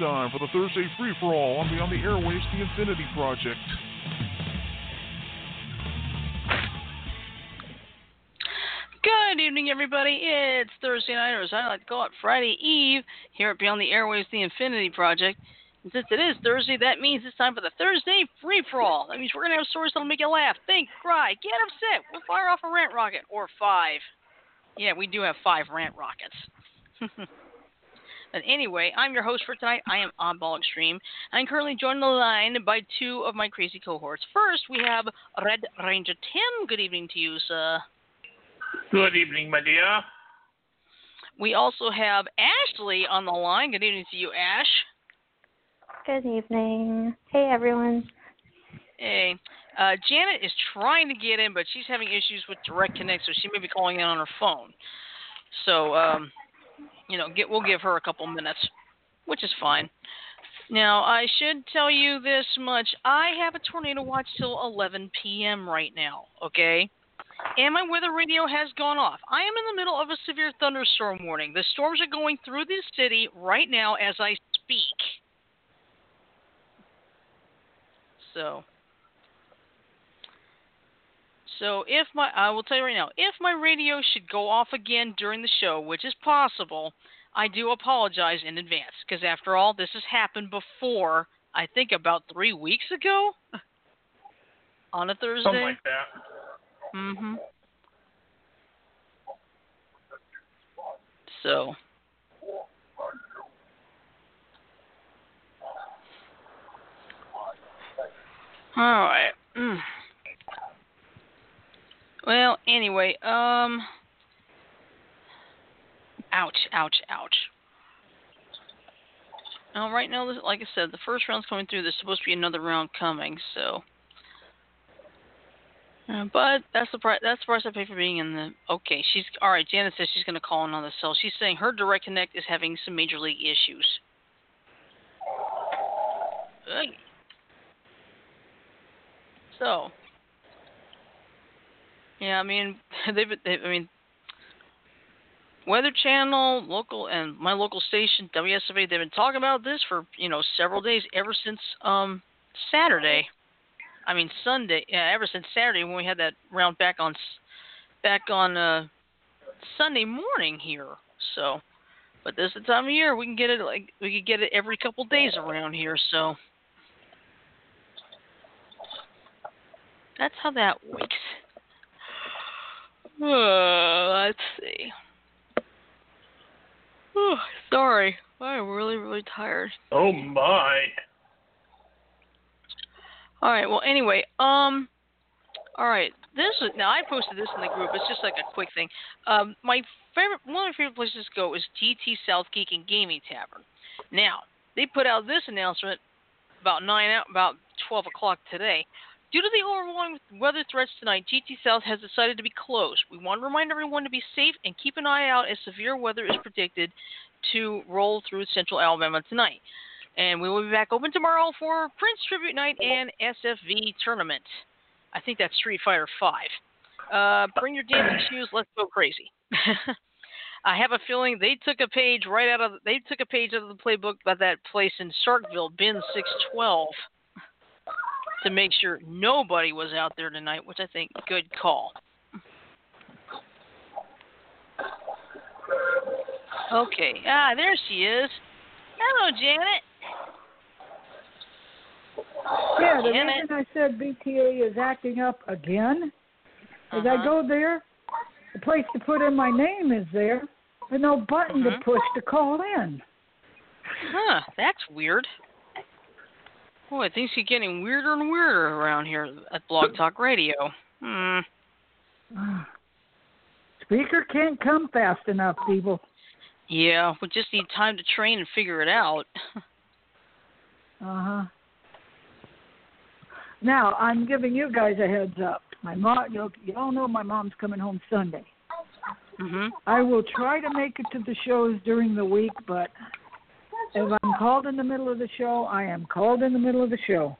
time for the Thursday free for all on Beyond the Airwaves, The Infinity Project. Good evening, everybody. It's Thursday night, or as I like to call it, Friday Eve, here at Beyond the Airwaves, The Infinity Project. And since it is Thursday, that means it's time for the Thursday free for all. That means we're going to have stories that'll make you laugh, think, cry, get upset. We'll fire off a rant rocket, or five. Yeah, we do have five rant rockets. but anyway, I'm your host for tonight. I am Oddball Extreme. I'm currently joined on the line by two of my crazy cohorts. First, we have Red Ranger Tim. Good evening to you, sir. Good evening, my dear. We also have Ashley on the line. Good evening to you, Ash. Good evening. Hey, everyone. Hey. Uh, Janet is trying to get in, but she's having issues with Direct Connect, so she may be calling in on her phone. So, um, you know, get, we'll give her a couple minutes, which is fine. Now, I should tell you this much. I have a tornado watch till 11 p.m. right now, okay? And my weather radio has gone off. I am in the middle of a severe thunderstorm warning. The storms are going through the city right now as I speak. So, so if my, I will tell you right now, if my radio should go off again during the show, which is possible, I do apologize in advance because after all, this has happened before. I think about three weeks ago on a Thursday. Something like that. Mhm. So. All right. Mm. Well, anyway, um ouch, ouch, ouch. Now, right now, like I said, the first round's coming through. There's supposed to be another round coming, so. Uh, but that's the price. That's the price I pay for being in the. Okay, she's all right. Janet says she's going to call in on the cell. She's saying her direct connect is having some major league issues. Ugh. So, yeah, I mean, they've, they've, I mean, Weather Channel, local, and my local station WSFA, they've been talking about this for you know several days, ever since um Saturday. I mean Sunday, yeah, ever since Saturday when we had that round back on back on uh Sunday morning here. So, but this is the time of year we can get it like we can get it every couple days around here. So. That's how that works. Uh, let's see. Oh, sorry. I'm really, really tired. Oh my. All right. Well, anyway, um, all right. This is now I posted this in the group. It's just like a quick thing. Um, my favorite, one of my favorite places to go is GT South Geek and Gaming Tavern. Now they put out this announcement about nine about twelve o'clock today. Due to the overwhelming weather threats tonight, GT South has decided to be closed. We want to remind everyone to be safe and keep an eye out as severe weather is predicted to roll through central Alabama tonight. And we will be back open tomorrow for Prince Tribute Night and SFV Tournament. I think that's Street Fighter 5. Uh, bring your dancing shoes. Let's go crazy. I have a feeling they took a page right out of they took a page out of the playbook by that place in Starkville, Bin 612 to make sure nobody was out there tonight, which I think good call. Okay, ah, there she is. Hello, Janet. Yeah, the Janet. reason I said BTA is acting up again is Uh-huh. I go there, the place to put in my name is there, but no button Mhm. to push to call in. Huh, that's weird. Boy, things keep getting weirder and weirder around here at Blog Talk Radio. Hmm. Spreaker can't come fast enough, people. Yeah, we just need time to train and figure it out. Uh huh. Now I'm giving you guys a heads up. My mom, you y'all know my mom's coming home Sunday. Mm-hmm. I will try to make it to the shows during the week, but if I'm called in the middle of the show, I am called in the middle of the show.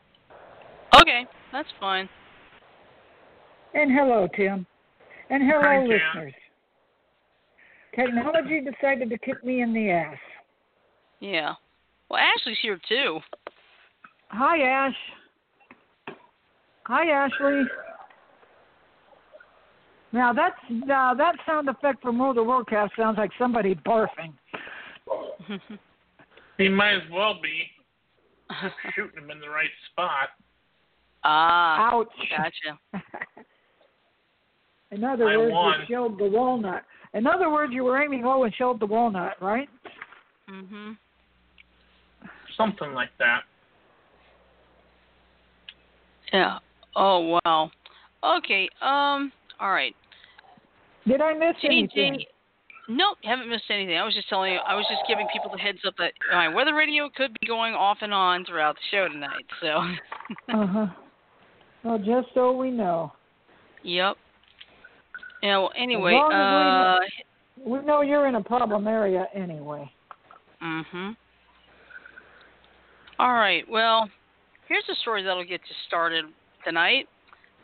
Okay, that's fine. And hello, Tim. And hello, Hi, listeners. Technology decided to kick me in the ass. Yeah. Well, Ashley's here too. Hi, Ash. Hi, Ashley. Now that's now that sound effect from World of Warcraft sounds like somebody barfing. He might as well be shooting him in the right spot. ah, Ouch. gotcha. In other I words, won. you shelled the walnut. In other words, you were aiming low and shelled the walnut, right? Mhm. Something like that. Yeah. Oh wow. Okay. Um. All right. Did I miss anything? Nope, haven't missed anything. I was just telling you. I was just giving people the heads up that my weather radio could be going off and on throughout the show tonight. So. Uh huh. Well, just so we know, yep. Yeah. Well, anyway. Uh. as we know you're in a problem area anyway. Mhm. All right. Well, here's a story that'll get you started tonight.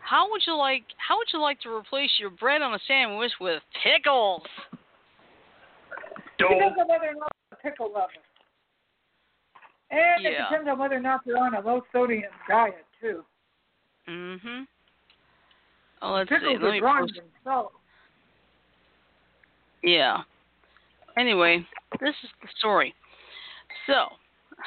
How would you like How would you like to replace your bread on a sandwich with pickles? It depends on whether or not you're a pickle lover. And it depends on whether or not you're on a low sodium diet too. Mm Mhm. Oh, let's see. Pickles Let are me post. and. Yeah. Anyway, this is the story. So,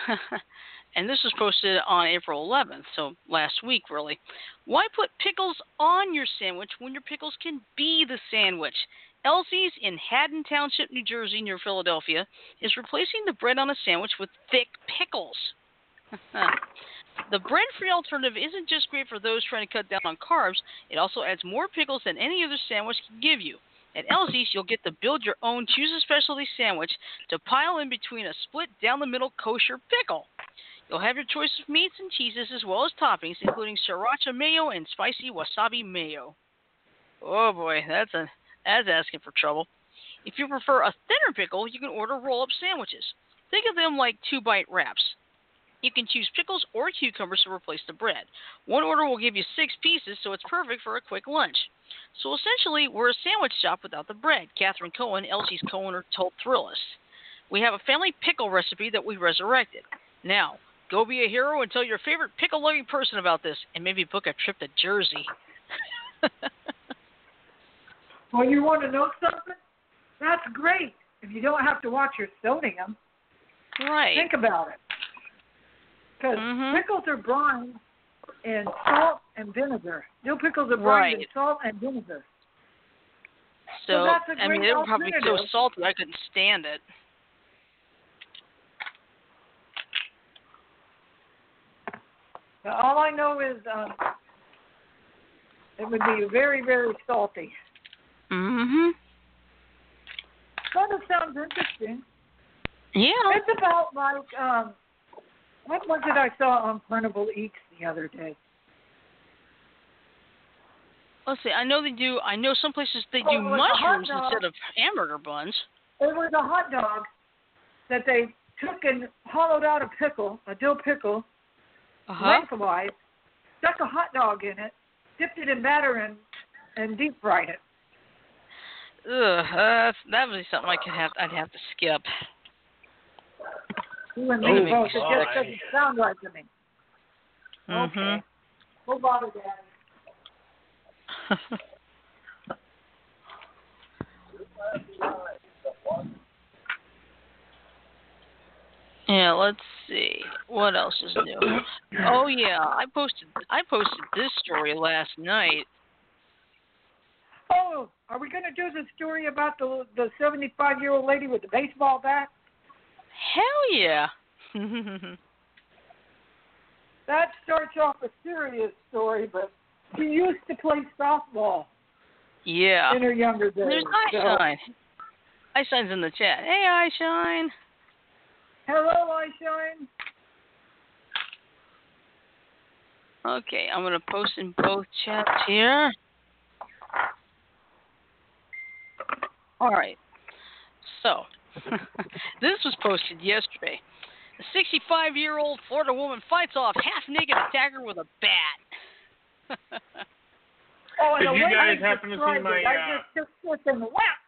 and this was posted on April 11th, so last week really. Why put pickles on your sandwich when your pickles can be the sandwich? Elsie's in Haddon Township, New Jersey, near Philadelphia, is replacing the bread on a sandwich with thick pickles. the bread free alternative isn't just great for those trying to cut down on carbs, it also adds more pickles than any other sandwich can give you. At Elsie's, you'll get to build your own choose a specialty sandwich to pile in between a split down the middle kosher pickle. You'll have your choice of meats and cheeses as well as toppings, including sriracha mayo and spicy wasabi mayo. Oh boy, that's a that's asking for trouble. If you prefer a thinner pickle, you can order roll-up sandwiches. Think of them like two-bite wraps. You can choose pickles or cucumbers to replace the bread. One order will give you six pieces, so it's perfect for a quick lunch. So essentially, we're a sandwich shop without the bread. Catherine Cohen, Elsie's co-owner, told Thrillist. We have a family pickle recipe that we resurrected. Now, go be a hero and tell your favorite pickle-loving person about this, and maybe book a trip to Jersey. Well, you want to know something? That's great. If you don't have to watch your sodium, right. think about it. Because Mhm. pickles are brined in salt and vinegar. Dill pickles are brined in Right. salt and vinegar. So, So that's a I mean, it would probably be so salty I couldn't stand it. All I know is um, it would be very, very salty. Mhm. It sounds interesting. Yeah. It's about like um, what was it I saw on Carnival Eats the other day? Let's see. I know they do. I know some places they Oh, do it was a hot mushrooms instead of hamburger buns. It was a hot dog that they took and hollowed out a pickle, a dill pickle, Uh huh. lengthwise, stuck a hot dog in it, dipped it in batter, and and deep fried it. Ugh, that's, that would be something I could have. I'd have to skip. You and me both. It just doesn't sound right to me. Mm-hmm. Okay. Bother Daddy. yeah. Let's see. What else is new? Oh yeah, I posted. I posted this story last night. Oh, are we going to do the story about the the 75 year old lady with the baseball bat? Hell yeah. That starts off a serious story, but she used to play softball yeah. in her younger days. There's so- Eyeshine. Eyeshine's in the chat. Hey, Eyeshine. Hello, Eyeshine. Okay, I'm gonna post in both chats here. All right. So, this was posted yesterday. A 65 year old Florida woman fights off half naked attacker with a bat. Oh, and Did the you way guys I happen to see described my, it, I uh, just took this and whap,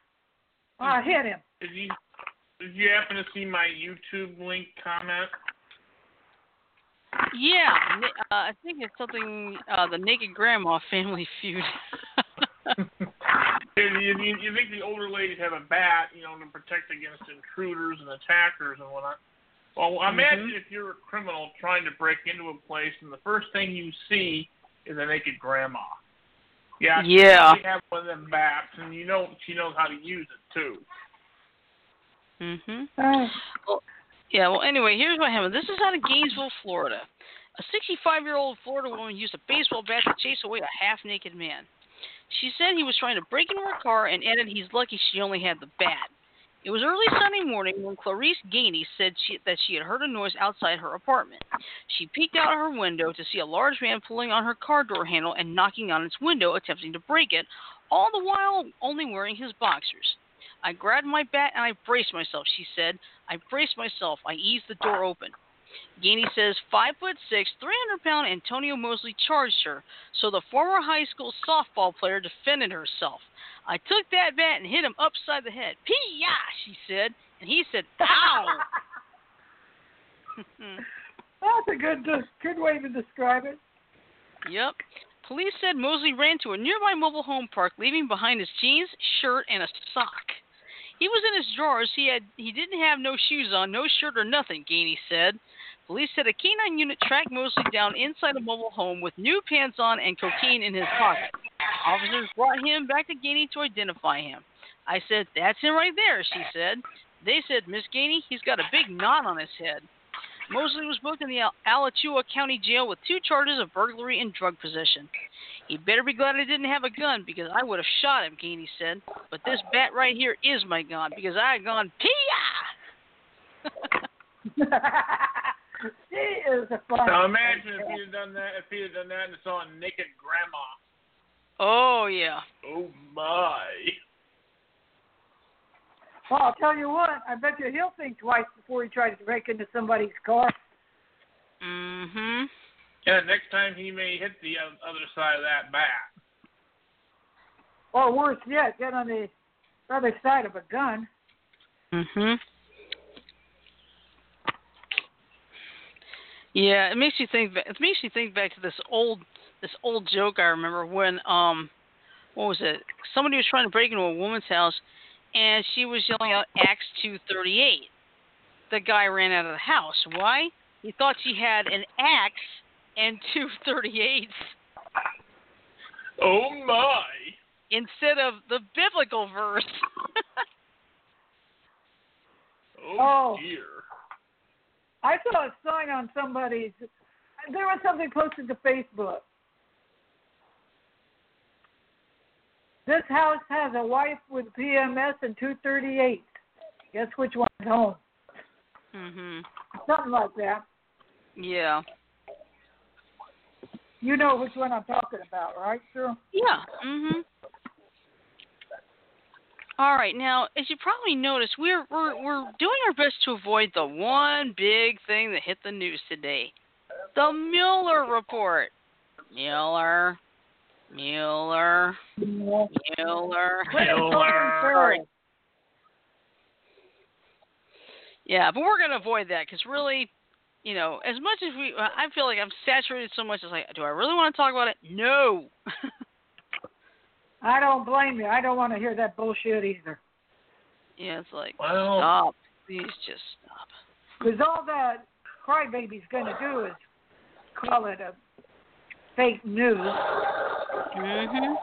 I hit him. Did you Did you happen to see my YouTube link comment? Yeah, uh, I think it's something uh, the Naked Grandma Family Feud. you, you, you think the older ladies have a bat, you know, to protect against intruders and attackers and whatnot. Well, imagine if you're a criminal trying to break into a place and the first thing you see is a naked grandma. Yeah. Yeah. You have one of them bats, and you know she knows how to use it too. mhm. Well, yeah. Well, anyway, here's what happened. This is out of Gainesville, Florida. A 65-year-old Florida woman used a baseball bat to chase away a half-naked man. She said he was trying to break into her car and added he's lucky she only had the bat. It was early Sunday morning when Clarice Gainey said she, that she had heard a noise outside her apartment. She peeked out of her window to see a large man pulling on her car door handle and knocking on its window, attempting to break it, all the while only wearing his boxers. I grabbed my bat and I braced myself, she said. I braced myself. I eased the door open. Gainey says five foot six, three hundred pound Antonio Mosley charged her, so the former high school softball player defended herself. I took that bat and hit him upside the head. Pee-ya, she said, and he said, "Ow." that's a good good way to describe it. Yep. Police said Mosley ran to a nearby mobile home park, leaving behind his jeans, shirt, and a sock. He was in his drawers. He had he didn't have no shoes on, no shirt or nothing, Gainey said. Police said a canine unit tracked Mosley down inside a mobile home with new pants on and cocaine in his pocket. Officers brought him back to Gainey to identify him. I said, That's him right there, she said. They said, Miss Gainey, he's got a big knot on his head. Mosley was booked in the Al- Alachua County Jail with two charges of burglary and drug possession. He better be glad I didn't have a gun because I would have shot him, Gainey said. But this bat right here is my gun because I had gone pee she is a fun. Now imagine if he'd have done that. If he'd have done that and saw a naked grandma. Oh yeah. Oh my! Well, I'll tell you what. I bet you he'll think twice before he tries to break into somebody's car. Mm Mhm. Yeah, next time he may hit the other side of that bat. Or worse yet, get on the other side of a gun. Mhm. Yeah, it makes you think. It makes you think back to this old, this old joke I remember when um, what was it? Somebody was trying to break into a woman's house, and she was yelling out Acts two thirty eight. The guy ran out of the house. Why? He thought she had an axe and two thirty eights Oh my! instead of the biblical verse. Oh, Oh. dear! I saw a sign on somebody's. There was something posted to Facebook. This house has a wife with PMS and 238. Guess which one's home? mhm. Something like that. Yeah. You know which one I'm talking about, right, sir? Yeah. Mhm. All right. Now, as you probably noticed, we're we're we're doing our best to avoid the one big thing that hit the news today, the Mueller report. Mueller, Mueller, Mueller. Mueller. Yeah, but we're gonna avoid that because really, you know, as much as we, I feel like I'm saturated so much. It's like, do I really want to talk about it? No. I don't blame you. I don't want to hear that bullshit either. yeah, it's like, Well, stop. Please just stop. Because all that crybaby's going to do is call it a fake news. Mhm.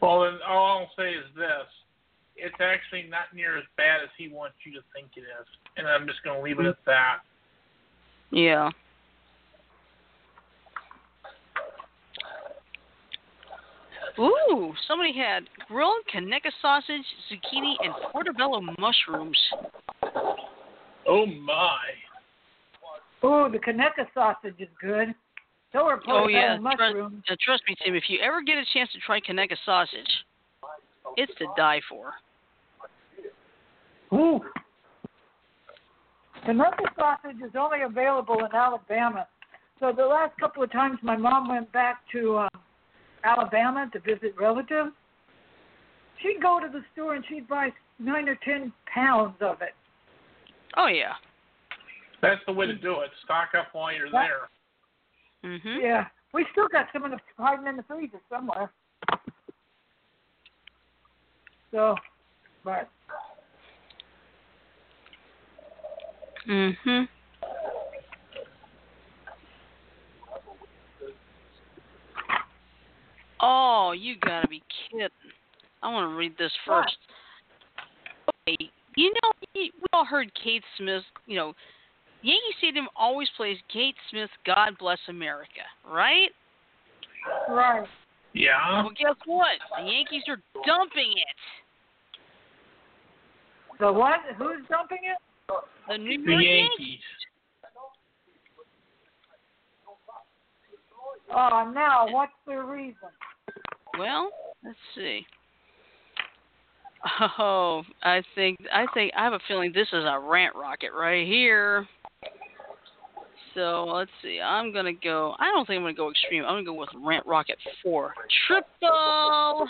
well, then all I'll say is this: it's actually not near as bad as he wants you to think it is, and I'm just going to leave it at that. Yeah. Ooh, somebody had grilled Conecuh sausage, zucchini, and portobello mushrooms. Oh my! Ooh, the Conecuh sausage is good. So are Oh yeah, portobello trust, mushrooms. uh, trust me, Tim. If you ever get a chance to try Conecuh sausage, it's to die for. Ooh. Conecuh sausage is only available in Alabama. So the last couple of times my mom went back to uh, Alabama to visit relatives, she'd go to the store and she'd buy nine or ten pounds of it. Oh yeah. That's the way to do it. Stock up while you're there. Mhm. Yeah, we still got some of the hiding in the freezer somewhere. So, but Mhm. Oh, you gotta be kidding! I want to read this What? first. Okay, you know we we all heard Kate Smith. You know, Yankee Stadium always plays Kate Smith "God Bless America," right? right. Yeah. Well, guess what? The Yankees are dumping it. The what? Who's dumping it? The New The York Yankees. Oh, now what's the reason? Well, let's see. Oh, I think I think I have a feeling this is a rant rocket right here. So let's see. I'm gonna go. I don't think I'm gonna go extreme. I'm gonna go with rant rocket four triple.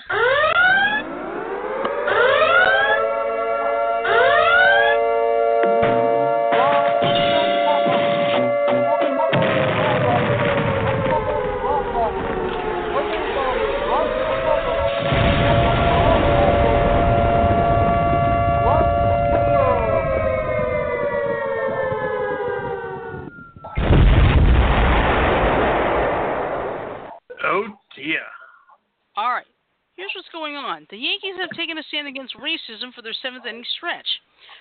Here's what's going on. The Yankees have taken a stand against racism for their seventh inning stretch.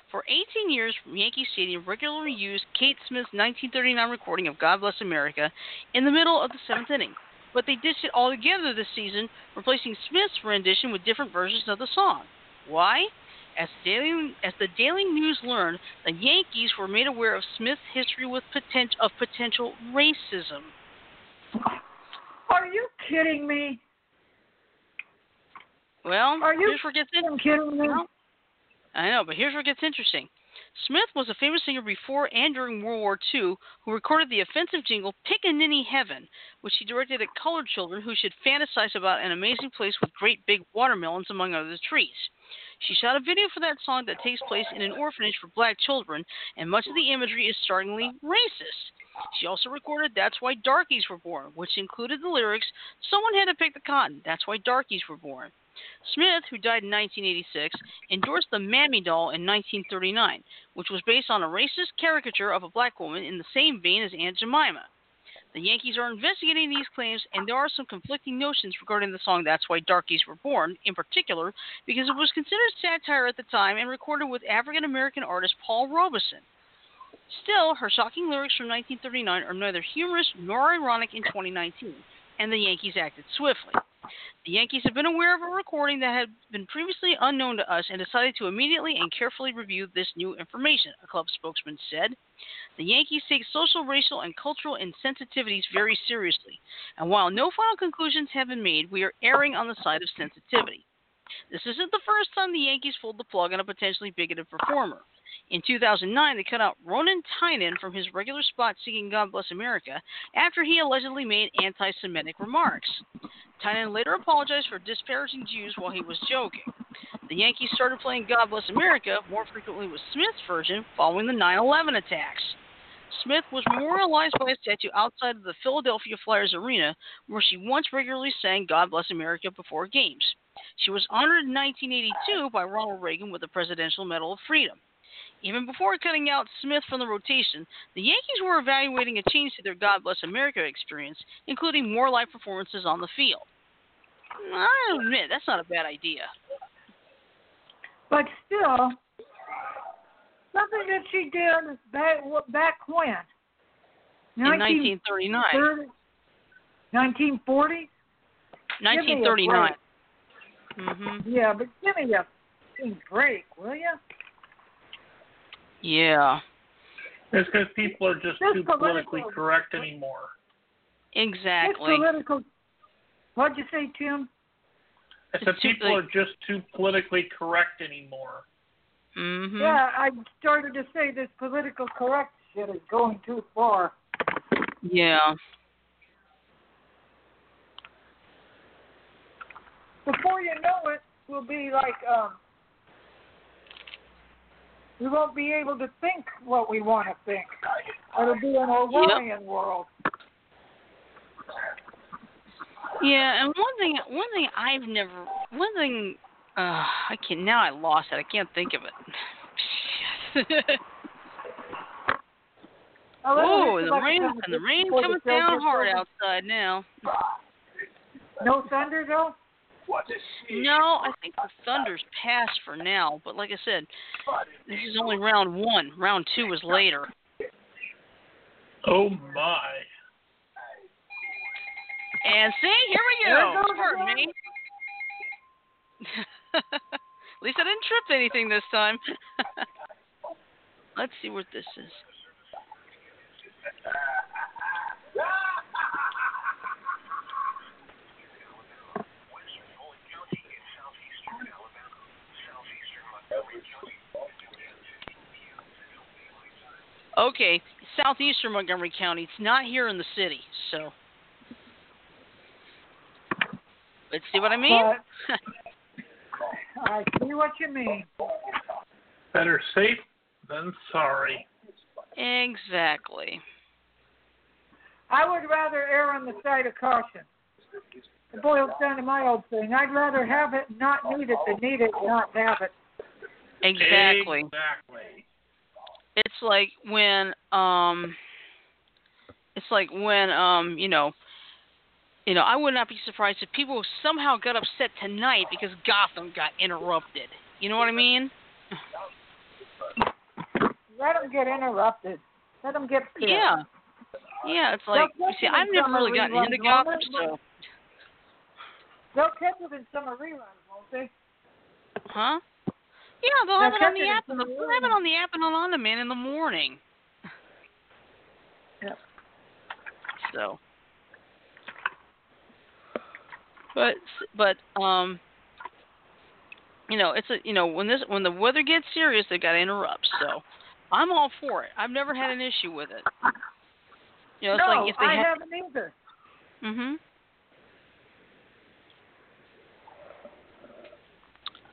For 18 years, Yankee Stadium regularly used Kate Smith's 1939 recording of God Bless America in the middle of the seventh inning. But they ditched it altogether this season, replacing Smith's rendition with different versions of the song. Why? As Daily, as the Daily News learned, the Yankees were made aware of Smith's history with potent, of potential racism. Are you kidding me? Well, Are you here's where it gets in- Are you kidding me? Well, I know, but here's where it gets interesting. Smith was a famous singer before and during World War II who recorded the offensive jingle Pickaninny Heaven, which he directed at colored children who should fantasize about an amazing place with great big watermelons among other trees. She shot a video for that song that takes place in an orphanage for black children, and much of the imagery is startlingly racist. She also recorded That's Why Darkies Were Born, which included the lyrics Someone had to pick the cotton, that's why darkies were born. Smith, who died in 1986, endorsed the Mammy doll in 1939, which was based on a racist caricature of a black woman in the same vein as Aunt Jemima. The Yankees are investigating these claims, and there are some conflicting notions regarding the song That's Why Darkies Were Born, in particular, because it was considered satire at the time and recorded with African American artist Paul Robeson. Still, her shocking lyrics from 1939 are neither humorous nor ironic in 2019, and the Yankees acted swiftly. The Yankees have been aware of a recording that had been previously unknown to us and decided to immediately and carefully review this new information, a club spokesman said. The Yankees take social, racial, and cultural insensitivities very seriously, and while no final conclusions have been made, we are erring on the side of sensitivity. This isn't the first time the Yankees pulled the plug on a potentially bigoted performer. In 2009, they cut out Ronan Tynan from his regular spot singing God Bless America after he allegedly made anti Semitic remarks. Tynan later apologized for disparaging Jews while he was joking. The Yankees started playing God Bless America more frequently with Smith's version following the 9 11 attacks. Smith was memorialized by a statue outside of the Philadelphia Flyers arena, where she once regularly sang God Bless America before games. She was honored in 1982 by Ronald Reagan with the Presidential Medal of Freedom. Even before cutting out Smith from the rotation, the Yankees were evaluating a change to their God Bless America experience, including more live performances on the field. I admit that's not a bad idea. But still, something that she did back back when? In 1939, 1940? 1939. Mhm. Yeah, but give me a break, will you? Yeah. It's because people are just This too political- politically correct anymore. Exactly. This political. What'd you say, Tim? I said It's too, people like- are just too politically correct anymore. Mhm. Yeah, I started to say this political correct shit is going too far. Yeah. Before you know it, we'll be like um we won't be able to think what we want to think. It'll be an Orwellian world. Yeah, and one thing, one thing I've never, one thing, uh, I can't. now I lost it. I can't think of it. Oh, the like rain and the rain coming down hard outside now. No thunder though. No, I think the Thunder's passed for now. But like I said, this is only round one. Round two is later. Oh my. And see, here we There go. goes Pardon one. me. At least I didn't trip anything this time. Let's see what this is. Okay, southeastern Montgomery County. It's not here in the city, so. Let's see what I mean. I see what you mean. Better safe than sorry. exactly. I would rather err on the side of caution. It boils down to my old thing. I'd rather have it, not need it, than need it, not have it. Exactly. Exactly. It's like when um it's like when um, you know, you know, I would not be surprised if people somehow got upset tonight because Gotham got interrupted. You know what I mean? Let them get interrupted. Let them get pissed. Yeah. Yeah, it's like you see, I've never really gotten into Gotham, so They'll catch it in summer reruns, won't they? huh? Yeah, they'll have it on the app. summer They'll have it on the app and on demand in the morning. Yep. So, but but um, you know, it's a you know when this when the weather gets serious, they got to interrupt. So, I'm all for it. I've never had an issue with it. You know, it's no, like if they I have. haven't either. Mhm.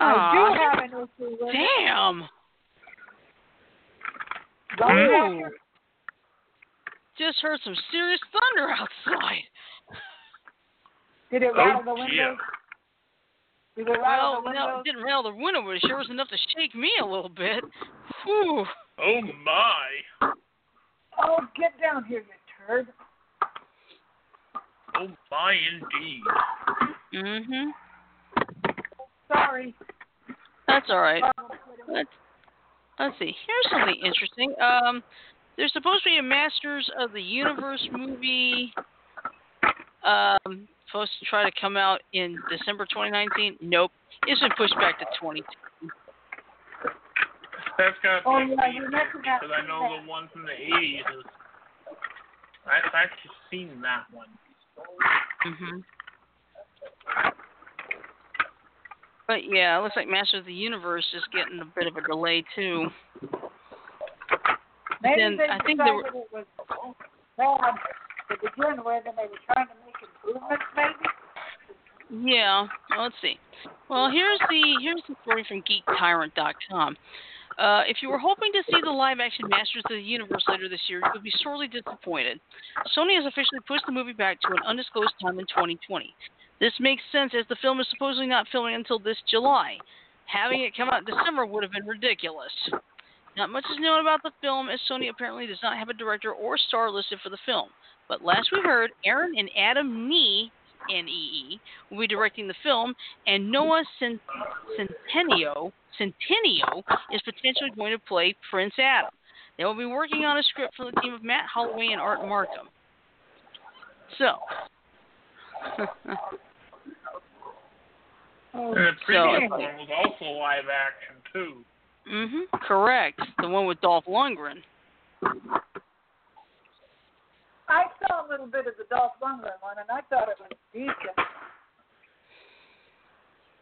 I do have an issue with it. Damn. Don't Ooh. have your- Just heard some serious thunder outside. Did it Oh, rattle the yeah. windows? Did it rattle Well, the no, it didn't rattle the window, but it sure was enough to shake me a little bit. Whew. Oh my. Oh, get down here, you turd. Oh my indeed. Mhm. Sorry. That's all right. Let's let's see. Here's something interesting. Um, there's supposed to be a Masters of the Universe movie. Um, supposed to try to come out in December 2019. Nope, it's been pushed back to 20. That's got Oh, to be yeah, you mentioned that. because I know the one from the 80s is. I've actually seen that one. Mhm. But yeah, it looks like Masters of the Universe is getting a bit of a delay too. Maybe Then they I think they were- it was bad to begin with, and they were trying to make improvements, maybe. Yeah, well, let's see. Well, here's the here's the story from GeekTyrant.com. Uh, if you were hoping to see the live-action Masters of the Universe later this year, you would be sorely disappointed. Sony has officially pushed the movie back to an undisclosed time in 2020. This makes sense as the film is supposedly not filming until this July. Having it come out December would have been ridiculous. Not much is known about the film, as Sony apparently does not have a director or star listed for the film. But last we heard, Aaron and Adam Nee, N-E-E, will be directing the film, and Noah Cent- Centennial, Centennial is potentially going to play Prince Adam. They will be working on a script from the team of Matt Holloway and Art Markham. So, Oh, And the previous So- one was also live action too. mhm, correct. The one with Dolph Lundgren. I saw a little bit of the Dolph Lundgren one, and I thought it was decent.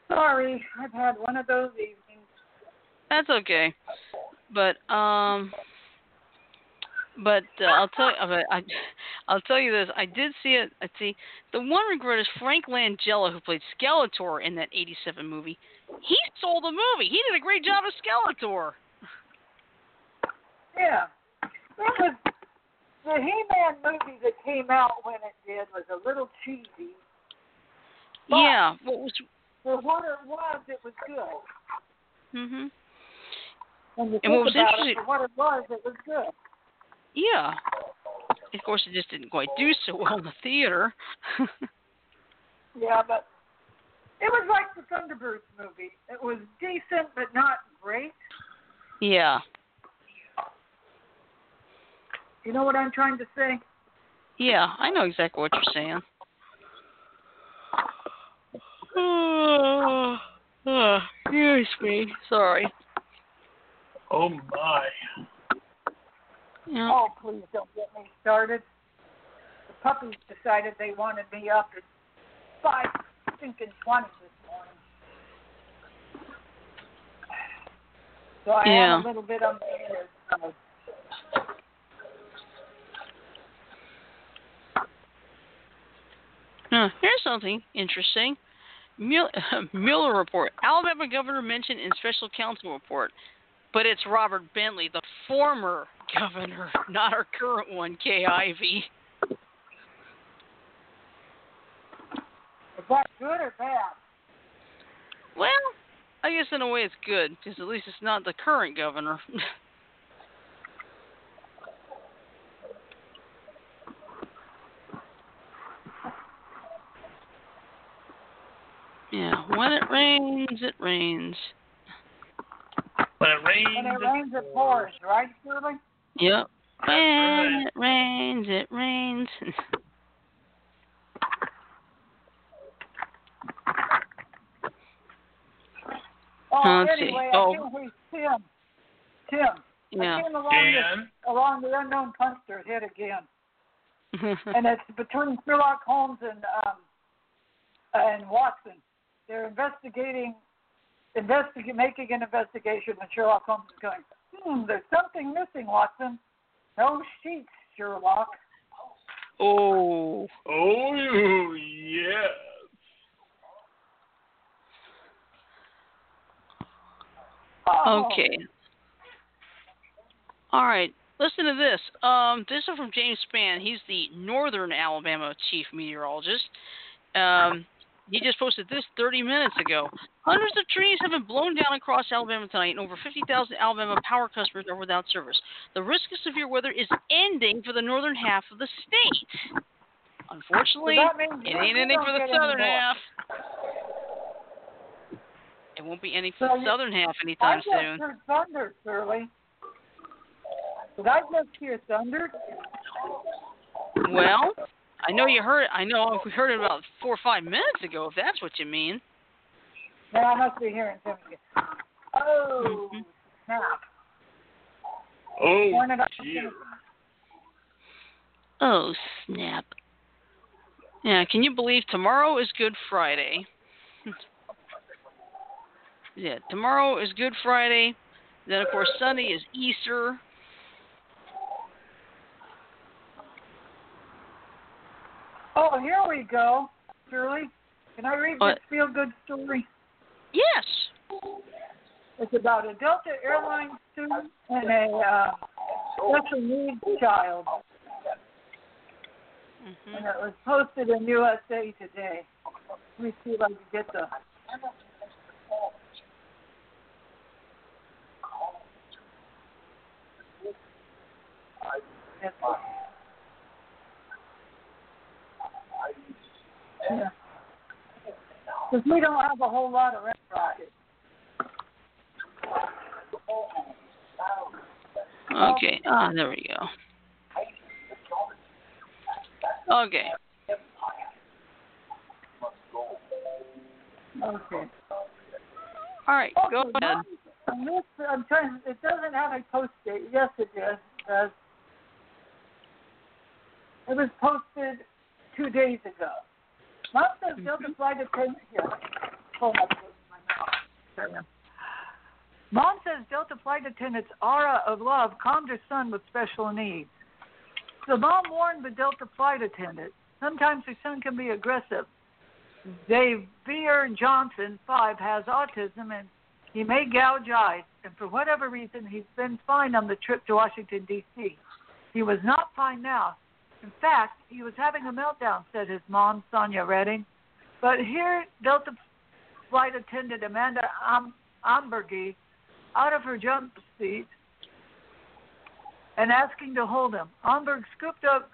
Sorry, I've had one of those evenings. That's okay. But um but uh, I'll tell you I I'll tell you this, I did see it I see the one regret is Frank Langella who played Skeletor in that eighty seven movie. He sold the movie. He did a great job as Skeletor. Yeah. It was the He-Man movie that came out when it did was a little cheesy. Yeah. What was? For what it was, it was good. Mhm. When you And what was interesting- it, for what it was, it was good. Yeah. Of course, it just didn't quite do so well in the theater. Yeah, but it was like the Thunderbirds movie. It was decent, but not great. yeah. You know what I'm trying to say? Yeah, I know exactly what you're saying. Oh, oh, excuse me. Sorry. Oh my. Yeah. Oh, please don't get me started. The puppies decided they wanted me up at five stinking twenty this morning. So I Yeah. am a little bit on the side. Huh, here's something interesting. Mueller, Mueller report. Alabama governor mentioned in special counsel report, but it's Robert Bentley, the former governor, not our current one, Kay Ivey. Is that good or bad? Well, I guess in a way it's good because at least it's not the current governor. yeah, when it rains, it rains. When it rains, When it rains, it pours, right, Shirley? Yep. That's When right. it rains, it rains. Oh, Let's see. anyway, Oh. I think we Tim. Tim. yeah. I came along, Dan, the, along the unknown punster hit again. and it's between Sherlock Holmes and um, and Watson. They're investigating, investig- making an investigation, and Sherlock Holmes is going, "Hmm, there's something missing, Watson. No sheets, Sherlock." oh. oh yes. Oh. Okay. All right. Listen to this. Um, this is from James Spann. He's the Northern Alabama chief meteorologist. Um, he just posted this 30 minutes ago. Hundreds of trees have been blown down across Alabama tonight, and over 50,000 Alabama power customers are without service. The risk of severe weather is ending for the northern half of the state. Unfortunately, So it ain't ending for the southern half. It won't be ending for So the you- southern half I anytime just soon. heard thunder, Shirley. Did I just hear thunder? Well, I know you heard. I know we heard it about four or five minutes ago. If that's what you mean. No, I must be hearing something. Oh, Mhm. snap. Oh Turn dear. Oh snap! Yeah, can you believe tomorrow is Good Friday? yeah, tomorrow is Good Friday. Then of course Sunday is Easter. Oh, here we go, Shirley. Can I read What? this feel good story? Yes. It's about a Delta Airlines student and a uh, special needs child, hmm and it was posted in USA Today. Let me see if I can get the. Yeah. Because we don't have a whole lot of red rockets. Okay. Ah, there we go. Okay. Okay. All right. Go ahead. this, I'm trying. It doesn't have a post date. Yes, it does. It does. It was posted two days ago. Mom says Delta flight attendant here. Hold. Mom says Delta flight attendant's aura of love calmed her son with special needs. The mom warned the Delta flight attendant. Sometimes her son can be aggressive. Xavier Johnson, five, has autism and he may gouge eyes, and for whatever reason, he's been fine on the trip to Washington, D.C. He was not fine now. In fact, he was having a meltdown, said his mom, Sonia Redding. But here, Delta flight attendant Amanda Am- out of her jump seat and asking to hold him. Amberg scooped up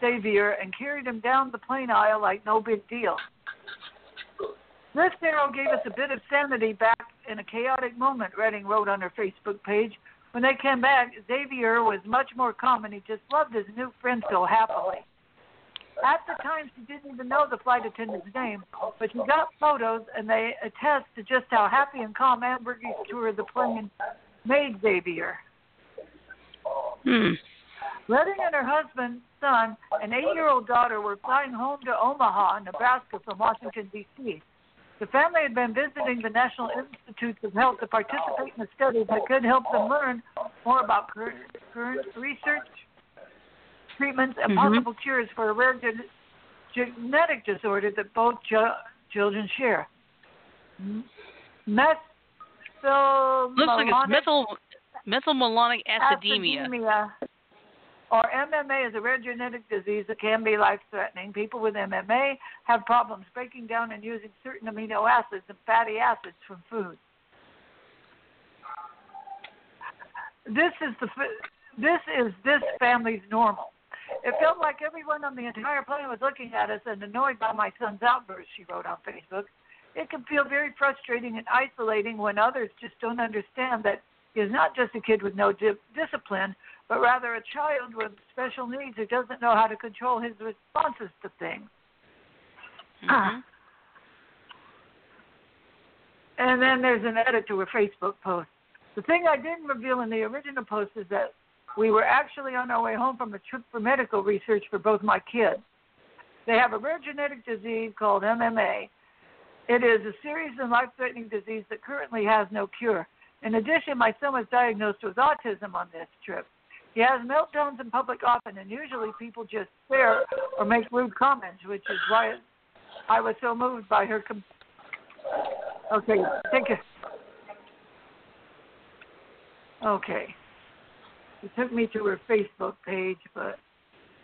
Xavier and carried him down the plane aisle like no big deal. This arrow gave us a bit of sanity back in a chaotic moment, Redding wrote on her Facebook page. When they came back, Xavier was much more calm and he just loved his new friend so happily. At the time, she didn't even know the flight attendant's name, but she got photos and they attest to just how happy and calm Ambergy's tour of the plane made Xavier. Hmm. Redding and her husband, son, and eight-year-old daughter were flying home to Omaha, Nebraska from Washington, D.C. The family had been visiting the National Institutes of Health to participate in a study that could help them learn more about current, current research, treatments, and Mhm. possible cures for a rare gen- genetic disorder that both ch- children share. M- Looks like it's methyl methylmalonic acidemia. acidemia, or MMA is a rare genetic disease that can be life threatening. People with MMA have problems breaking down and using certain amino acids and fatty acids from food. This is the this is this family's normal. It felt like everyone on the entire plane was looking at us and annoyed by my son's outburst, she wrote on Facebook. It can feel very frustrating and isolating when others just don't understand that he is not just a kid with no di- discipline, but rather a child with special needs who doesn't know how to control his responses to things. Mhm. And then there's an edit to her Facebook post. The thing I didn't reveal in the original post is that we were actually on our way home from a trip for medical research for both my kids. They have a rare genetic disease called MMA. It is a serious and life threatening disease that currently has no cure. In addition, my son was diagnosed with autism on this trip. He has meltdowns in public often, and usually people just stare or make rude comments, which is why I was so moved by her. Com- okay, take it. Okay. It took me to her Facebook page, but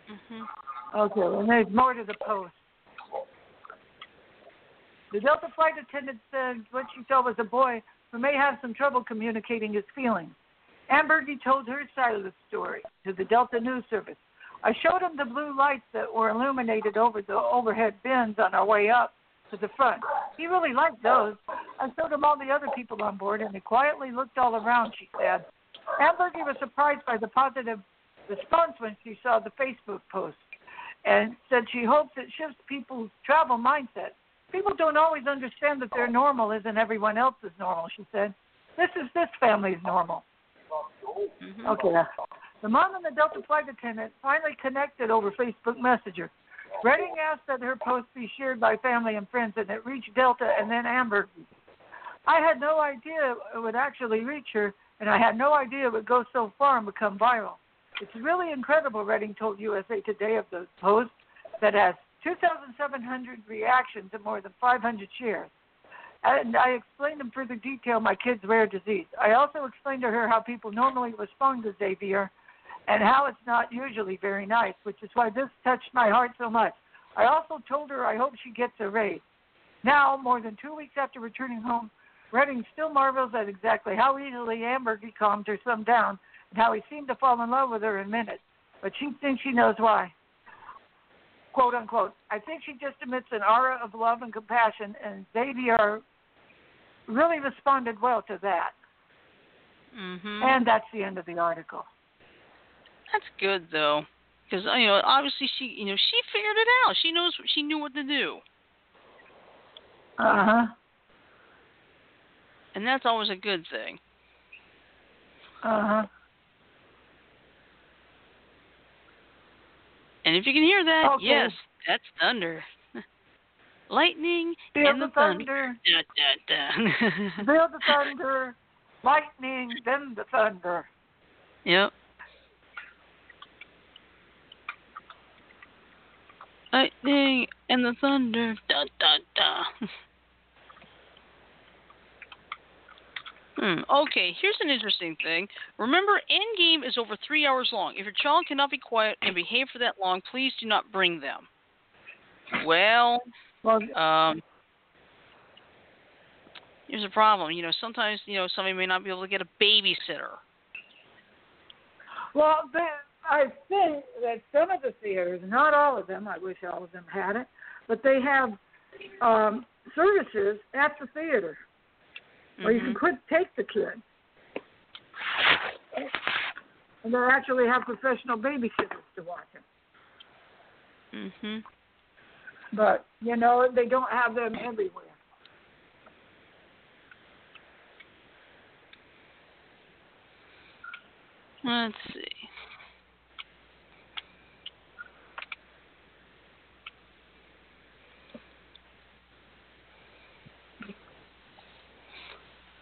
Mhm. okay, and there's more to the post. The Delta flight attendant said what she saw was a boy who may have some trouble communicating his feelings. Ambergy told her side of the story to the Delta News Service. I showed him the blue lights that were illuminated over the overhead bins on our way up to the front. He really liked those. I showed him all the other people on board, and he quietly looked all around, she said. Ambergy was surprised by the positive response when she saw the Facebook post and said she hopes it shifts people's travel mindset. People don't always understand that their normal isn't everyone else's normal, she said. This is this family's normal. Mhm. Okay. The mom and the Delta flight attendant finally connected over Facebook Messenger. Redding asked that her post be shared by family and friends, and it reached Delta and then Amber. I had no idea it would actually reach her, and I had no idea it would go so far and become viral. It's really incredible, Redding told USA Today of the post that has 2,700 reactions and more than 500 shares. And I explained in further detail my kid's rare disease. I also explained to her how people normally respond to Xavier and how it's not usually very nice, which is why this touched my heart so much. I also told her I hope she gets a raise. Now, more than two weeks after returning home, Redding still marvels at exactly how easily Ambergy calmed her some down and how he seemed to fall in love with her in minutes. But she thinks she knows why. Quote unquote. I think she just emits an aura of love and compassion, and Xavier really responded well to that. Mhm. And that's the end of the article. That's good though, because you know obviously she you know she figured it out. She knows she knew what to do, Uh huh. and that's always a good thing. Uh huh. And if you can hear that, Okay. yes, that's thunder, lightning, Feel and the the thunder. thunder. Da, da, da. Feel the thunder. Lightning, then the thunder. Yep. Lightning and the thunder. Da da da. Hmm. Okay, here's an interesting thing. Remember, Endgame is over three hours long. If your child cannot be quiet and behave for that long, please do not bring them. Well, Well, um, here's a problem. You know, sometimes you know somebody may not be able to get a babysitter. well, I think that some of the theaters, not all of them, I wish all of them had it, but they have um, services at the theater where you can Mhm. put take the kid. And they actually have professional babysitters to watch them. Mhm. But, you know, they don't have them everywhere. Let's see.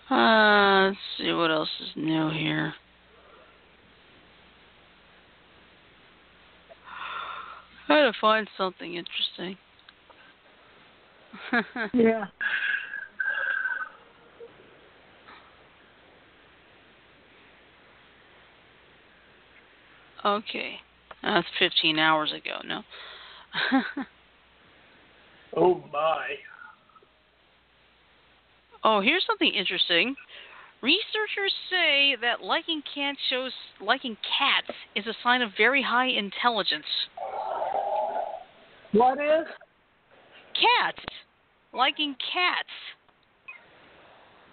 Uh, let's see what else is new here. Try to find something interesting. Yeah. okay, that's 15 hours ago. No. Oh my. Oh, here's something interesting. Researchers say that liking cats shows liking cats is a sign of very high intelligence. What is? Cats, liking cats.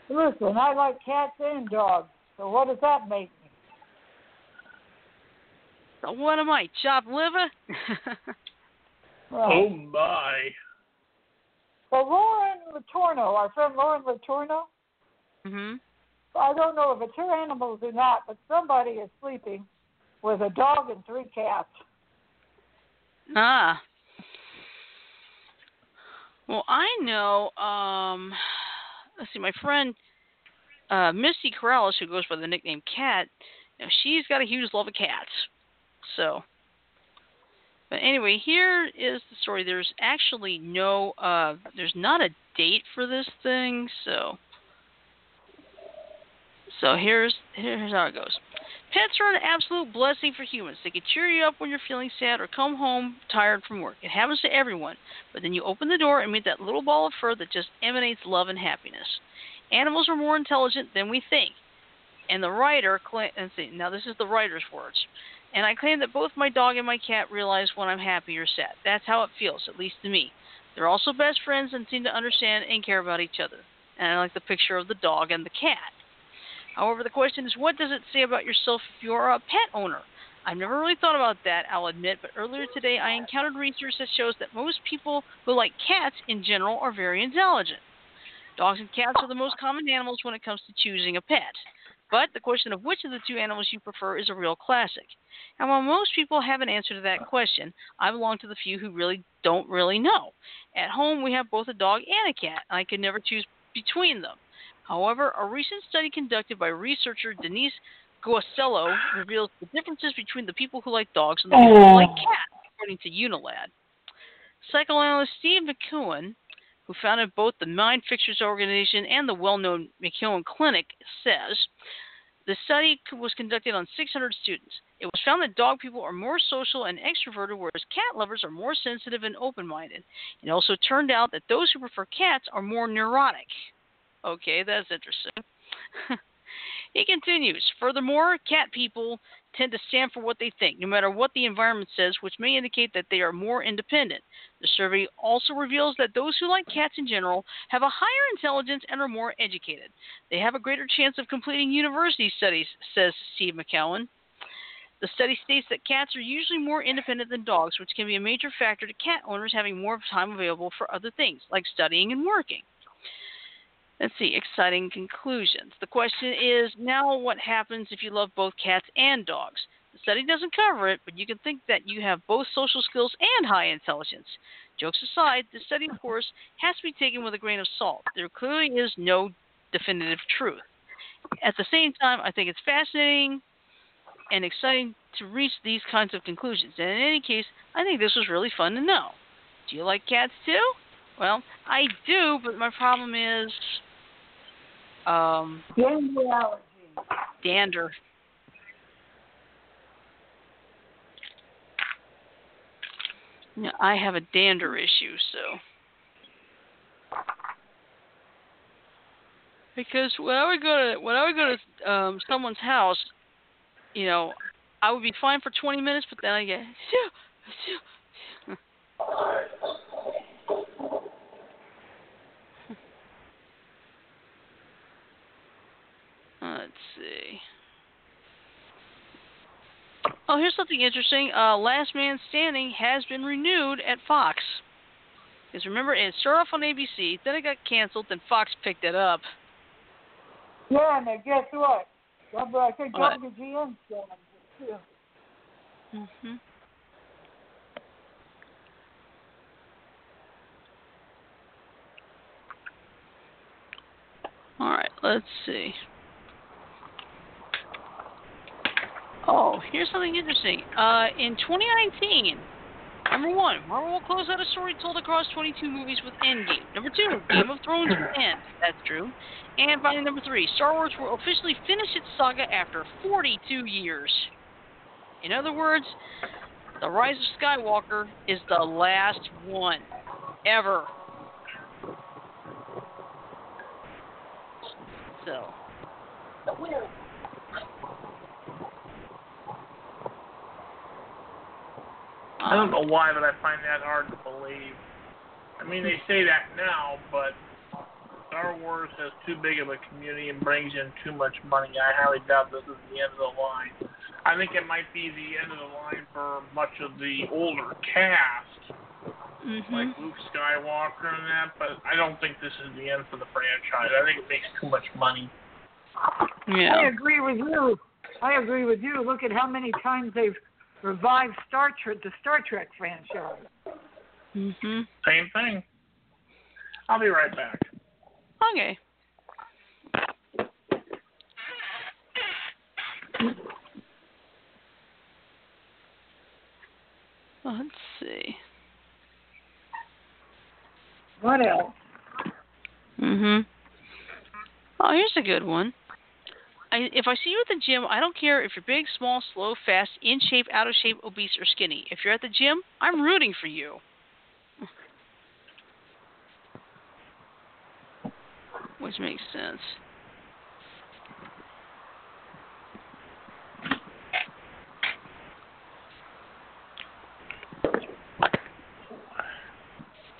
Listen, I like cats and dogs. So what does that make me? So what am I, chopped liver? Well, Oh my. So Lauren Latorno, our friend Lauren Latorno, mhm. I don't know if it's her animals or not, but somebody is sleeping with a dog and three cats. Ah. Well, I know. Um, let's see. My friend uh, Misty Corrales, who goes by the nickname Cat, you know, she's got a huge love of cats. So, but anyway, here is the story. There's actually no. Uh, there's not a date for this thing. So, so here's here's how it goes. Pets are an absolute blessing for humans. They can cheer you up when you're feeling sad or come home tired from work. It happens to everyone. But then you open the door and meet that little ball of fur that just emanates love and happiness. Animals are more intelligent than we think. And the writer, and see, now this is the writer's words. And I claim that both my dog and my cat realize when I'm happy or sad. That's how it feels, at least to me. They're also best friends and seem to understand and care about each other. And I like the picture of the dog and the cat. However, the question is, what does it say about yourself if you're a pet owner? I've never really thought about that, I'll admit, but earlier today I encountered research that shows that most people who like cats in general are very intelligent. Dogs and cats are the most common animals when it comes to choosing a pet. But the question of which of the two animals you prefer is a real classic. And while most people have an answer to that question, I belong to the few who really don't really know. At home, we have both a dog and a cat, and I could never choose between them. However, a recent study conducted by researcher Denise Guastello reveals the differences between the people who like dogs and the people who like oh. cats, according to Unilad. Psychoanalyst Steve McKeown, who founded both the Mind Fixers organization and the well known McKeown Clinic, says the study was conducted on 600 students. It was found that dog people are more social and extroverted, whereas cat lovers are more sensitive and open minded. It also turned out that those who prefer cats are more neurotic. Okay, that's interesting. he continues Furthermore, cat people tend to stand for what they think, no matter what the environment says, which may indicate that they are more independent. The survey also reveals that those who like cats in general have a higher intelligence and are more educated. They have a greater chance of completing university studies, says Steve McKeown. The study states that cats are usually more independent than dogs, which can be a major factor to cat owners having more time available for other things, like studying and working. Let's see, exciting conclusions. The question is now what happens if you love both cats and dogs? The study doesn't cover it, but you can think that you have both social skills and high intelligence. Jokes aside, the study, of course, has to be taken with a grain of salt. There clearly is no definitive truth. At the same time, I think it's fascinating and exciting to reach these kinds of conclusions. And in any case, I think this was really fun to know. Do you like cats too? Well, I do, but my problem is Um, Dander allergy. dander. Yeah, I have a dander issue, so. Because when I would go to when I would go to um someone's house, you know, I would be fine for 20 minutes, but then I get Let's see. Oh, here's something interesting. Uh, Last Man Standing has been renewed at Fox. Because remember, it started off on ABC, then it got canceled, then Fox picked it up. Yeah, and then guess what? I think What? WGN still on it too. hmm All right, let's see. Oh, here's something interesting. Uh, in 2019, number one, Marvel will close out a story told across 22 movies with Endgame. Number two, Game of Thrones will end. That's true. And finally, number three, Star Wars will officially finish its saga after 42 years. In other words, The Rise of Skywalker is the last one ever. So, I don't know why, but I find that hard to believe. I mean, they say that now, but Star Wars has too big of a community and brings in too much money. I highly doubt this is the end of the line. I think it might be the end of the line for much of the older cast, hmm like Luke Skywalker and that, but I don't think this is the end for the franchise. I think it makes too much money. Yeah. I agree with you. I agree with you. Look at how many times they've revived Star Trek, the Star Trek franchise. hmm Same thing. I'll be right back. okay. Let's see. What else? Mhm. Oh, here's a good one. I, if I see you at the gym, I don't care if you're big, small, slow, fast, in shape, out of shape, obese, or skinny. If you're at the gym, I'm rooting for you. Which makes sense.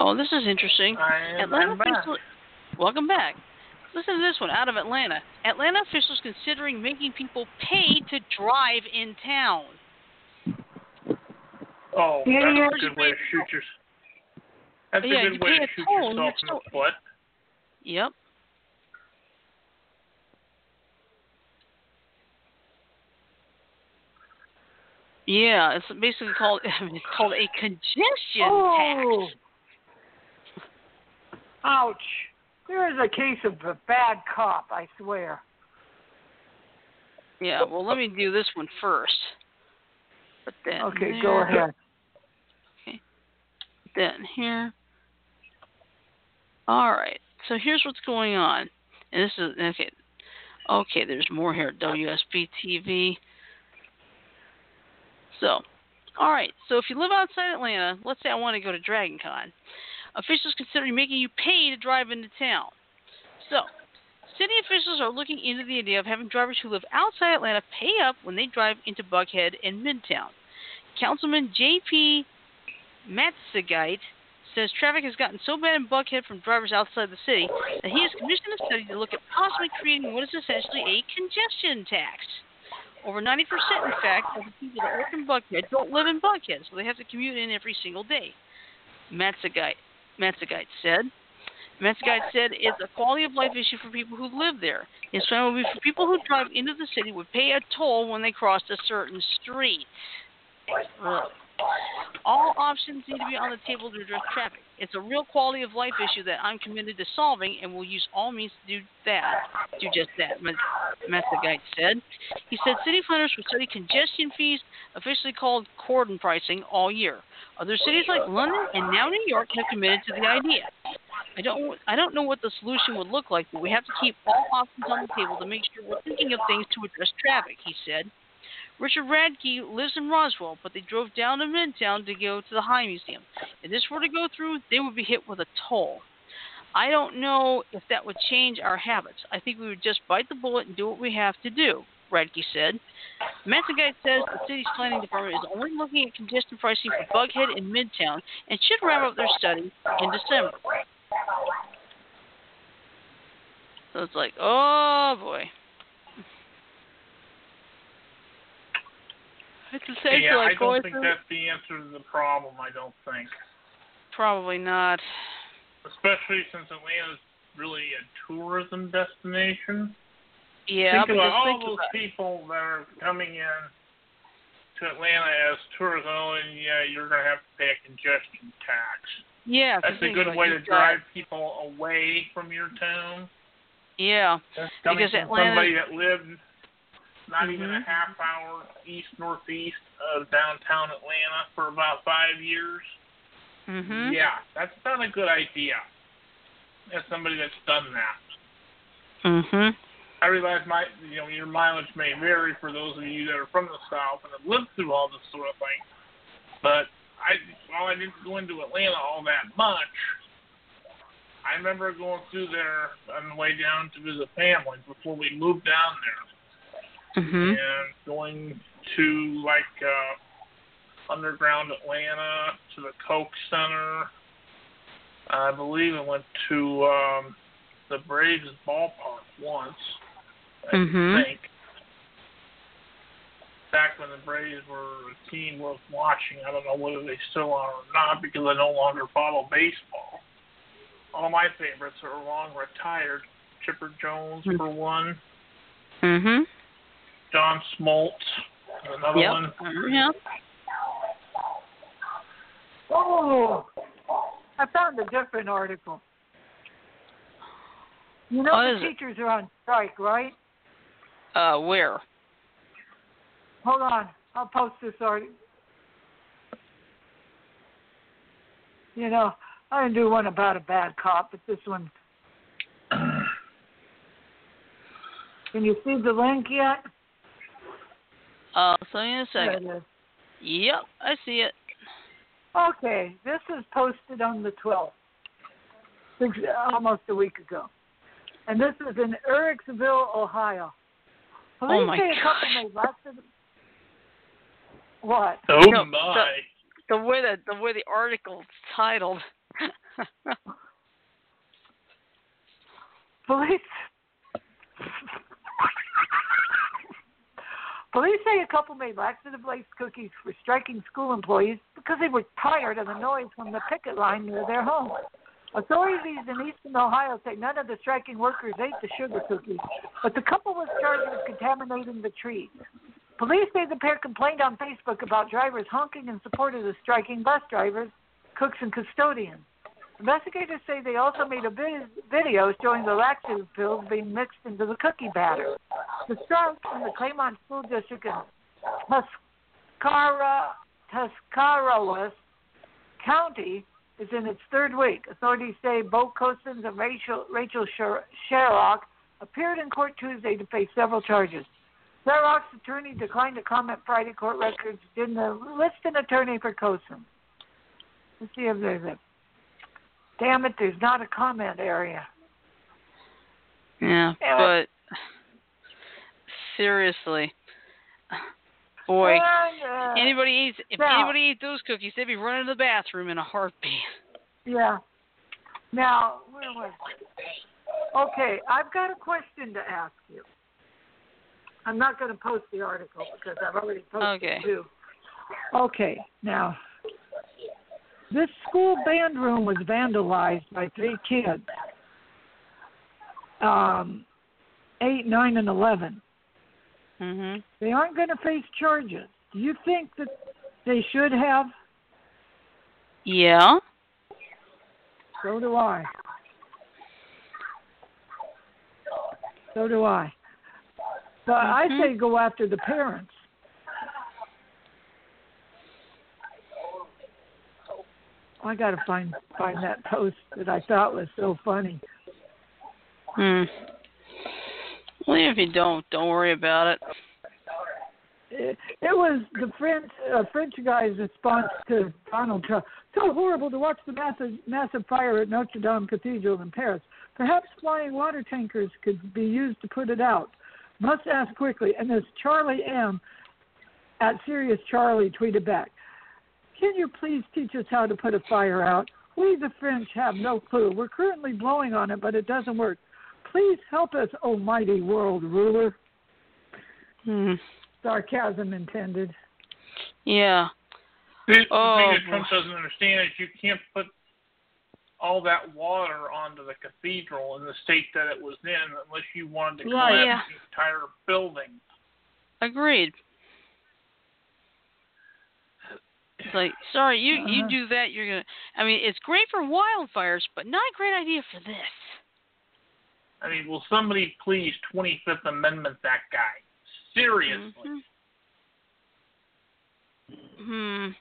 Oh, this is interesting. I Atlanta back. Welcome back. Listen to this one out of Atlanta. Atlanta officials considering making people pay to drive in town. Oh, that's yeah. a good way to shoot your. That's Yeah, a you good way pay to a shoot toll and yourself in the foot. Yep. Yeah, it's basically called it's called a congestion Oh. tax. Ouch. There is a case of a bad cop, I swear. Yeah, well, let me do this one first. Put that Okay, there, go ahead. That in here. All right. So here's what's going on, and this is okay. Okay, there's more here at WSB TV. So, all right. So if you live outside Atlanta, let's say I want to go to Dragon Con, officials considering making you pay to drive into town. So, city officials are looking into the idea of having drivers who live outside Atlanta pay up when they drive into Buckhead and Midtown. Councilman J.P. Matzigkeit says traffic has gotten so bad in Buckhead from drivers outside the city that he has commissioned a study to look at possibly creating what is essentially a congestion tax. Over 90%, in fact, of the people that work in Buckhead don't live in Buckhead, so they have to commute in every single day. Matzigkeit, Matzigkeit said. Matzigkeit said it's a quality of life issue for people who live there. His plan would be for people who drive into the city would pay a toll when they crossed a certain street. Ugh. All options need to be on the table to address traffic. It's a real quality of life issue that I'm committed to solving and will use all means to do that. Do just that, Matzigkeit said. He said city planners will study congestion fees, officially called cordon pricing, all year. Other cities like London and now New York have committed to the idea. I don't I don't know what the solution would look like, but we have to keep all options on the table to make sure we're thinking of things to address traffic, he said. Richard Radke lives in Roswell, but they drove down to Midtown to go to the High Museum. If this were to go through, they would be hit with a toll. I don't know if that would change our habits. I think we would just bite the bullet and do what we have to do, Radke said. Guide says the city's planning department is only looking at congestion pricing for Buckhead and Midtown and should wrap up their study in December. So it's like, oh boy. It's essentially yeah, I don't think through. that's the answer to the problem. I don't think, Probably not. especially since Atlanta's really a tourism destination. Yeah, think about all think those about people that are coming in to Atlanta as tourists, oh, and yeah, you're going to have to pay a congestion tax. Yeah, That's a good way to got- drive people away from your town. Yeah, Because Atlanta- somebody that lived not even a Mhm. half hour east northeast of downtown Atlanta for about five years. mhm. Yeah, that's not a good idea. As somebody that's done that. Mhm. I realize my you know your mileage may vary for those of you that are from the south and have lived through all this sort of thing, but I while I didn't go into Atlanta all that much, I remember going through there on the way down to visit family before we moved down there, Mhm. and going to like uh, underground Atlanta to the Coke Center. I believe I went to um, the Braves ballpark once. I Mhm. think. Back when the Braves were a team worth watching, I don't know whether they still are or not because I no longer follow baseball. All my favorites are long retired. Chipper Jones Hmm. for one, Mhm. John Smoltz another Yep. one. Mhm, Yeah. Oh, I found a different article. You know Oh, the is it? teachers are on strike, right? Uh, where? Hold on, I'll post this article. You know, I didn't do one about a bad cop, but this one. Can you see the link yet? Uh, so in a second. it is. Yep, I see it. Okay, this is posted on the 12th, almost a week ago. And this is in Uhrichsville, Ohio. Police Oh, my say a couple gosh. made lots. What? Oh No, my! The way the the way the article's titled. Police. Police say a couple made laxative laced cookies for striking school employees because they were tired of the noise from the picket line near their home. Authorities in eastern Ohio say none of the striking workers ate the sugar cookies, but the couple was charged with contaminating the trees. Police say the pair complained on Facebook about drivers honking in support of the striking bus drivers, cooks, and custodians. Investigators say they also made a vid- video showing the laxative pills being mixed into the cookie batter. The strike in the Claymont School District in Tuscara, Tuscarawas County is in its third week. Authorities say Bo Cosins and Rachel, Rachel Sher- Sherrock appeared in court Tuesday to face several charges. Sherrock's attorney declined to comment Friday court records, didn't list an attorney for Cosins. Let's see if there's a Damn it, there's not a comment area. yeah, but seriously, boy, And, uh, anybody eats if now- anybody eats those cookies, they'd be running to the bathroom in a heartbeat. Yeah. Now, where was Okay, I've got a question to ask you. I'm not going to post the article because I've already posted Okay. two. Okay, now, this school band room was vandalized by three kids, um, eight, nine, and eleven. Mhm. They aren't going to face charges. Do you think that they should have? Yeah. So do I. So do I. So I Mhm. say go after the parents. I got to find find that post that I thought was so funny. Hmm. Well, if you don't, don't worry about it. It, it was the French uh, French guy's response to Donald Trump. So horrible to watch the massive massive fire at Notre Dame Cathedral in Paris. Perhaps flying water tankers could be used to put it out. Must ask quickly. And this Charlie M. at Serious Charlie tweeted back. Can you please teach us how to put a fire out? We, the French, have no clue. We're currently blowing on it, but it doesn't work. Please help us, almighty world ruler. Hmm. Sarcasm intended. Yeah. The, the Oh, thing that boy. Trump doesn't understand is you can't put all that water onto the cathedral in the state that it was in unless you wanted to Yeah, collapse yeah. the entire building. Agreed. It's like, sorry, you you Uh-huh. do that, you're gonna. I mean, it's great for wildfires, but not a great idea for this. I mean, will somebody please 25th Amendment that guy? Seriously. Mhm. Hmm.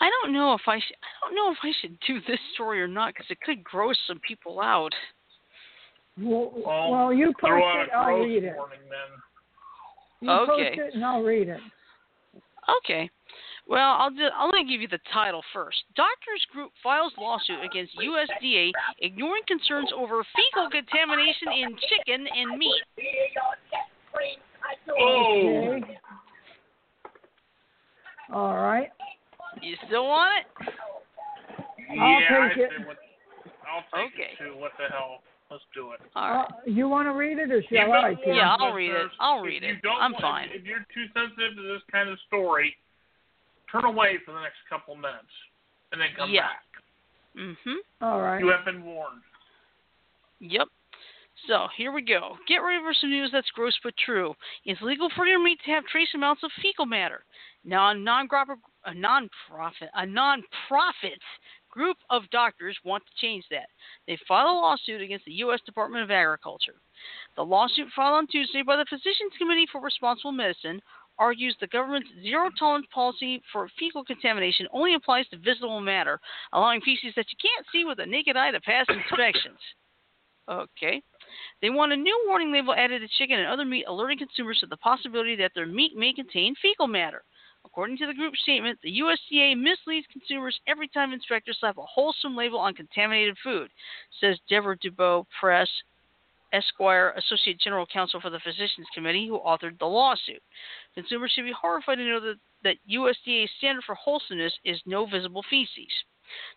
I don't know if I should. I don't know if I should do this story or not because it could gross some people out. Well, Well, well you post Throw it, a I'll read it. warning then. You Okay. post it and I'll read it. Okay. Well, I'll just, I'm going to give you the title first. Doctors Group files lawsuit against USDA ignoring concerns over fecal contamination in chicken and meat. Oh, Okay. All right. You still want it? I'll yeah, take I it. what, I'll take Okay. it too. What the hell? Let's do it. All right. Uh, you want to read it or Yeah, shall but I? Yeah, I'll read it. I'll if read you it. don't I'm want- fine. If you're too sensitive to this kind of story, turn away for the next couple minutes and then come Yeah. back. Mhm. All right. You have been warned. Yep. So here we go. Get ready for some news that's gross but true. It's legal for your meat to have trace amounts of fecal matter. Now, a non-profit, a non-profit, a non-profit group of doctors want to change that. They filed a lawsuit against the U.S. Department of Agriculture. The lawsuit filed on Tuesday by the Physicians Committee for Responsible Medicine argues the government's zero tolerance policy for fecal contamination only applies to visible matter, allowing feces that you can't see with a naked eye to pass inspections. Okay. They want a new warning label added to chicken and other meat, alerting consumers to the possibility that their meat may contain fecal matter. According to the group's statement, the USDA misleads consumers every time inspectors slap a wholesome label on contaminated food, says Deborah Dubois Press, Esquire, Associate General Counsel for the Physicians Committee, who authored the lawsuit. Consumers should be horrified to know that, that USDA's standard for wholesomeness is no visible feces.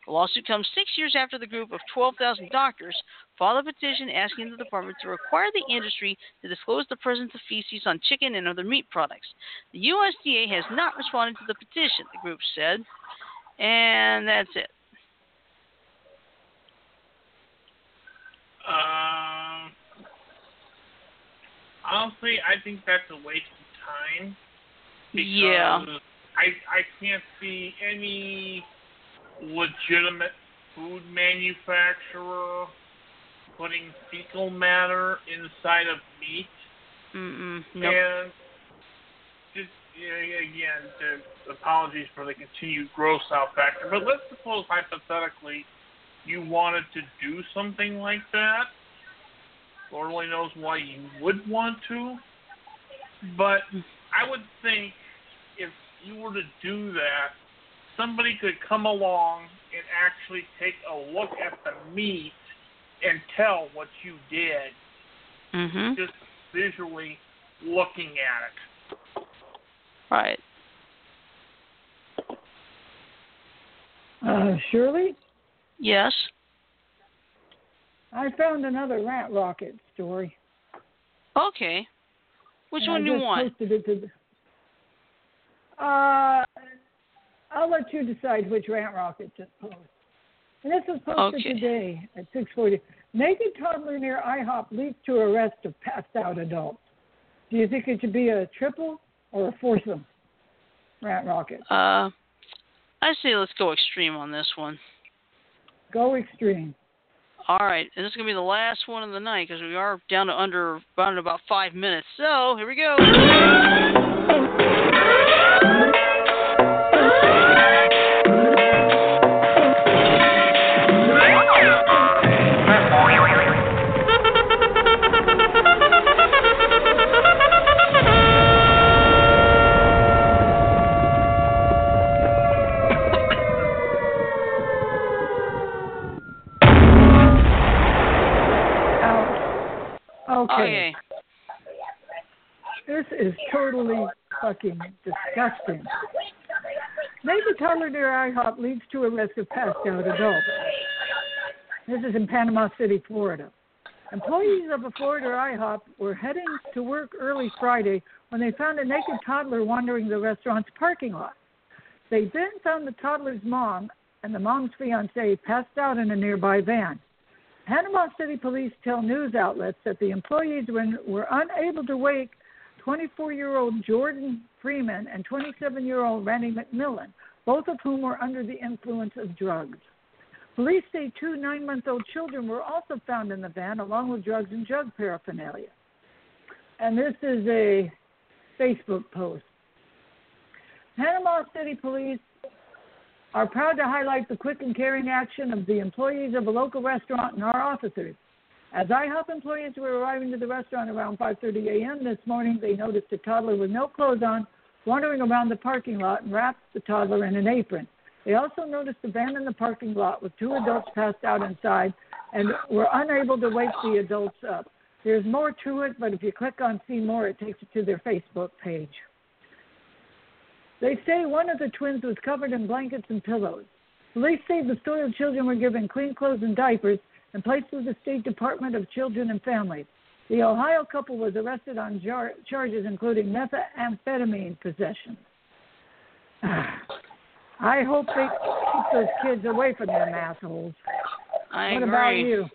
The lawsuit comes six years after the group of 12,000 doctors filed a petition asking the department to require the industry to disclose the presence of feces on chicken and other meat products. The USDA has not responded to the petition, the group said. And that's it. Um, honestly, I think that's a waste of time. Because Yeah. I I can't see any legitimate food manufacturer putting fecal matter inside of meat. Mm-mm. Nope. And just yeah, again, the apologies for the continued gross out factor. But let's suppose hypothetically you wanted to do something like that. Lord only knows why you would want to. But I would think if you were to do that, somebody could come along and actually take a look at the meat and tell what you did Mm-hmm. just visually looking at it. Right. Uh, Shirley, Yes. I found another rat rocket story. Okay. Which and one I do you want? Posted it to the, uh, I'll let you decide which rat rocket to post. And this was posted Okay. today at 6:40. Naked toddler near IHOP leads to arrest of passed out adult. Do you think it should be a triple or a foursome rat rocket? Uh, I say let's go extreme on this one. Go extreme. All right, and this is gonna be the last one of the night because we are down to under to about five minutes. So here we go. Okay. Okay. This is totally fucking disgusting. Naked toddler near IHOP leads to arrest of passed out adult. This is in Panama City, Florida. Employees of a Florida IHOP were heading to work early Friday when they found a naked toddler wandering the restaurant's parking lot. They then found the toddler's mom and the mom's fiance passed out in a nearby van. Panama City police tell news outlets that the employees were, unable to wake 24 year old Jordan Freeman and 27 year old Randy McMillan, both of whom were under the influence of drugs. Police say two nine month old children were also found in the van along with drugs and drug paraphernalia. And this is a Facebook post. Panama City Police are proud to highlight the quick and caring action of the employees of a local restaurant and our officers. As IHOP employees were arriving to the restaurant around 5:30 a.m. this morning, they noticed a toddler with no clothes on wandering around the parking lot and wrapped the toddler in an apron. They also noticed a van in the parking lot with two adults passed out inside and were unable to wake the adults up. There's more to it, but if you click on See More, it takes you to their Facebook page. They say one of the twins was covered in blankets and pillows. Police say the soiled children were given clean clothes and diapers and placed with the State Department of Children and Families. The Ohio couple was arrested on jar- charges including methamphetamine possession. I hope they keep those kids away from them assholes. I what agree. about you?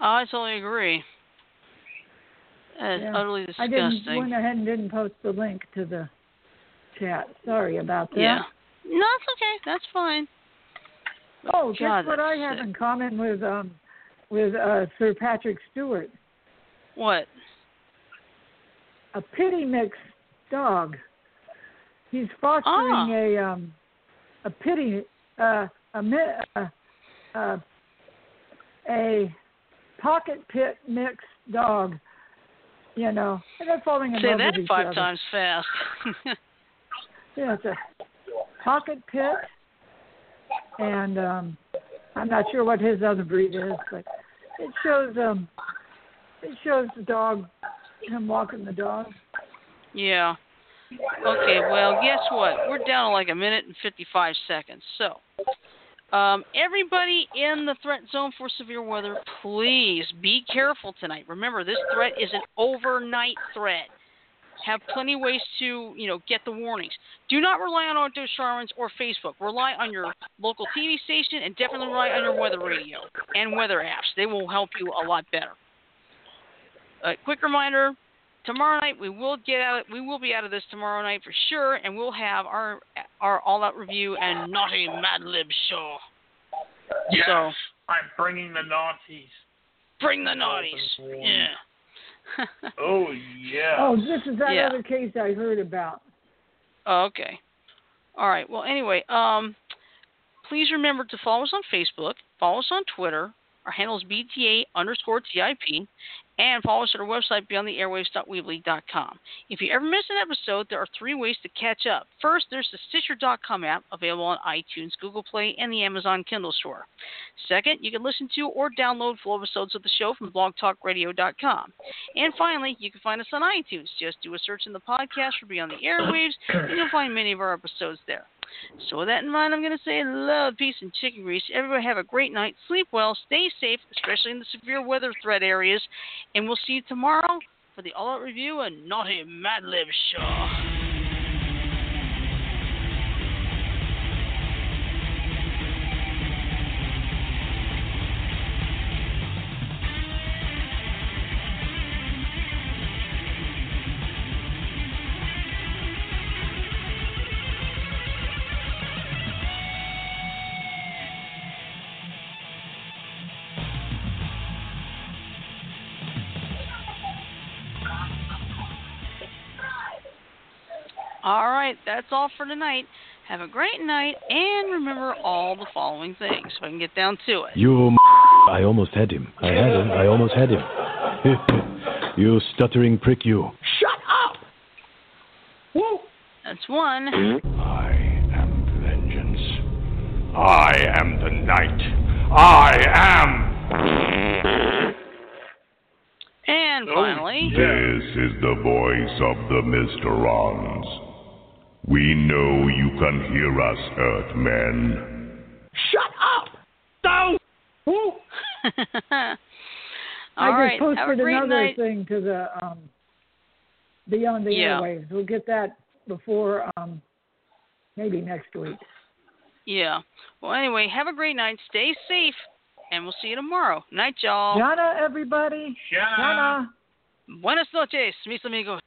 I totally agree. That is Yeah. utterly I didn't disgusting. went ahead and didn't post the link to the chat. Sorry about that. Yeah. No, it's okay. That's fine. Oh, guess God, what I that's have sick. in common with um with uh Sir Patrick Stewart? What? A pity mix dog. He's fostering Ah. a um a pity uh a mi- uh, uh a pocket pit mix dog. You know, and they're falling in Say love that with each five times fast. Yeah, it's a pocket pit, and um, I'm not sure what his other breed is, but it shows um, it shows the dog, him walking the dog. yeah. Okay, well, guess what? We're down to like a minute and 55 seconds. So, um, everybody in the threat zone for severe weather, please be careful tonight. Remember, this threat is an overnight threat. Have plenty of ways to, you know, get the warnings. Do not rely on Auto Sharmans or Facebook. Rely on your local TV station and definitely rely on your weather radio and weather apps. They will help you a lot better. A quick reminder: tomorrow night we will get out. We will be out of this tomorrow night for sure, and we'll have our our all-out review and naughty Mad Lib show. Yes, So I'm bringing the Nazis. bring the naughties. Yeah. Oh yeah. Oh, this is that Yeah. other case I heard about. Oh, okay. All right. Well, anyway, um, please remember to follow us on Facebook, follow us on Twitter. Our handle is BTA underscore TIP, and follow us at our website, beyondtheairwaves.weebly.com. If you ever miss an episode, there are three ways to catch up. First, there's the Stitcher.com app available on iTunes, Google Play, and the Amazon Kindle store. Second, you can listen to or download full episodes of the show from blogtalkradio.com. And finally, you can find us on iTunes. Just do a search in the podcast for Beyond the Airwaves, and you'll find many of our episodes there. So with that in mind, I'm going to say love, peace, and chicken grease. Everybody have a great night. Sleep well. Stay safe, especially in the severe weather threat areas. And we'll see you tomorrow for the all-out review and Naughty Mad Lib show. All right, that's all for tonight. Have a great night, and remember all the following things so I can get down to it. You m- I almost had him. I had him. I almost had him. you stuttering prick, you. Shut up! Woo! That's one. I am vengeance. I am the night. I am. And Oh, finally. This is the voice of the Mysterons. We know you can hear us, Earthmen. Shut up! No! Ooh, All I just Have a posted another night. thing to the um, Beyond the Yeah. Airwaves. We'll get that before um, maybe next week. Yeah. Well, anyway, have a great night. Stay safe, and we'll see you tomorrow. Night, y'all. Jana, everybody. Shut up. Jana. Buenas noches, mis amigos.